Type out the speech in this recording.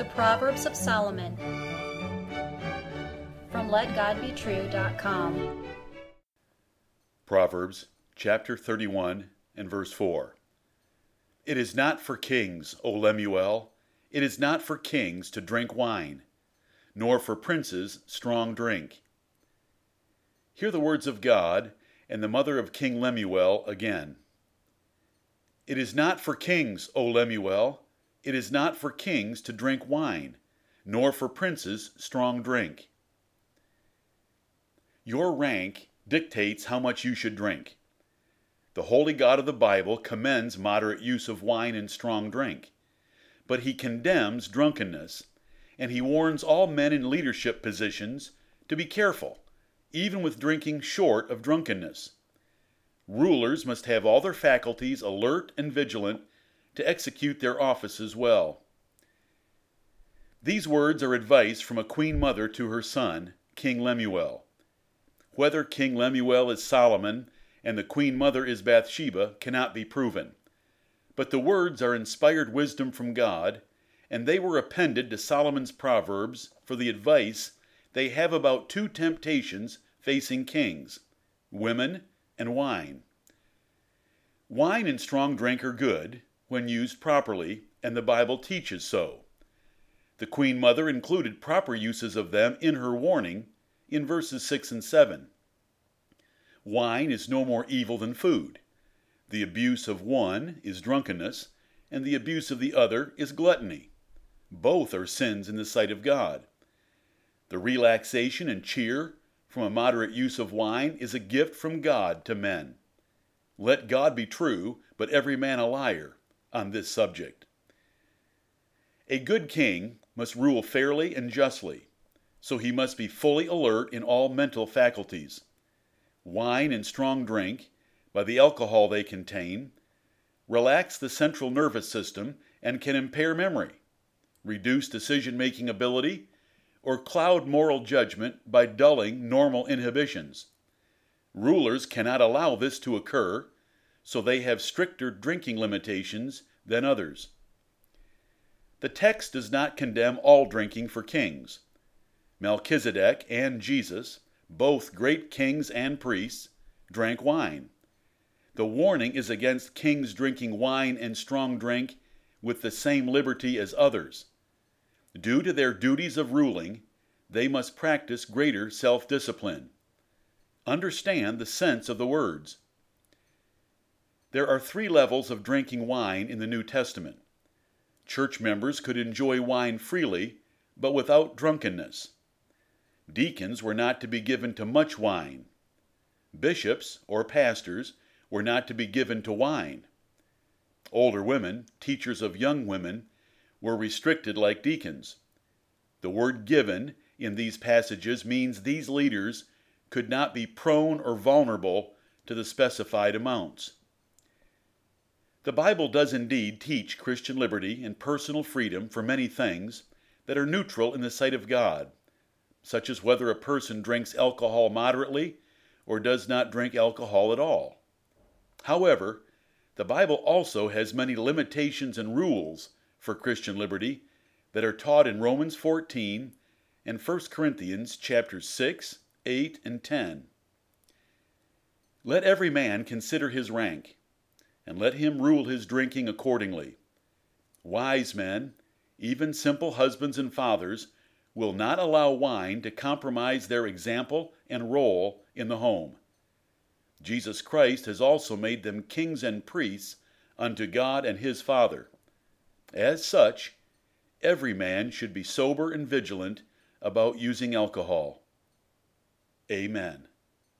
The Proverbs of Solomon from LetGodBetrue.com. Proverbs chapter 31 and verse 4. It is not for kings, O Lemuel, it is not for kings to drink wine, nor for princes strong drink. Hear the words of God and the mother of King Lemuel again. It is not for kings, O Lemuel, it is not for kings to drink wine, nor for princes strong drink. Your rank dictates how much you should drink. The holy God of the Bible commends moderate use of wine and strong drink, but he condemns drunkenness, and he warns all men in leadership positions to be careful, even with drinking short of drunkenness. Rulers must have all their faculties alert and vigilant to execute their offices well. These words are advice from a queen mother to her son, King Lemuel. Whether King Lemuel is Solomon and the queen mother is Bathsheba cannot be proven. But the words are inspired wisdom from God, and they were appended to Solomon's Proverbs for the advice they have about two temptations facing kings women and wine. Wine and strong drink are good when used properly, and the Bible teaches so. The Queen Mother included proper uses of them in her warning in verses 6 and 7. Wine is no more evil than food. The abuse of one is drunkenness, and the abuse of the other is gluttony. Both are sins in the sight of God. The relaxation and cheer from a moderate use of wine is a gift from God to men. Let God be true, but every man a liar on this subject. A good king must rule fairly and justly, so he must be fully alert in all mental faculties. Wine and strong drink, by the alcohol they contain, relax the central nervous system and can impair memory, reduce decision making ability, or cloud moral judgment by dulling normal inhibitions. Rulers cannot allow this to occur, so they have stricter drinking limitations than others. The text does not condemn all drinking for kings. Melchizedek and Jesus, both great kings and priests, drank wine. The warning is against kings drinking wine and strong drink with the same liberty as others. Due to their duties of ruling, they must practice greater self discipline. Understand the sense of the words. There are three levels of drinking wine in the New Testament. Church members could enjoy wine freely, but without drunkenness. Deacons were not to be given to much wine. Bishops, or pastors, were not to be given to wine. Older women, teachers of young women, were restricted like deacons. The word given in these passages means these leaders could not be prone or vulnerable to the specified amounts. The Bible does indeed teach Christian liberty and personal freedom for many things that are neutral in the sight of God, such as whether a person drinks alcohol moderately or does not drink alcohol at all. However, the Bible also has many limitations and rules for Christian liberty that are taught in Romans 14 and 1 Corinthians chapters 6, 8, and 10. Let every man consider his rank, and let him rule his drinking accordingly. Wise men, even simple husbands and fathers, will not allow wine to compromise their example and role in the home. Jesus Christ has also made them kings and priests unto God and his Father. As such, every man should be sober and vigilant about using alcohol. Amen.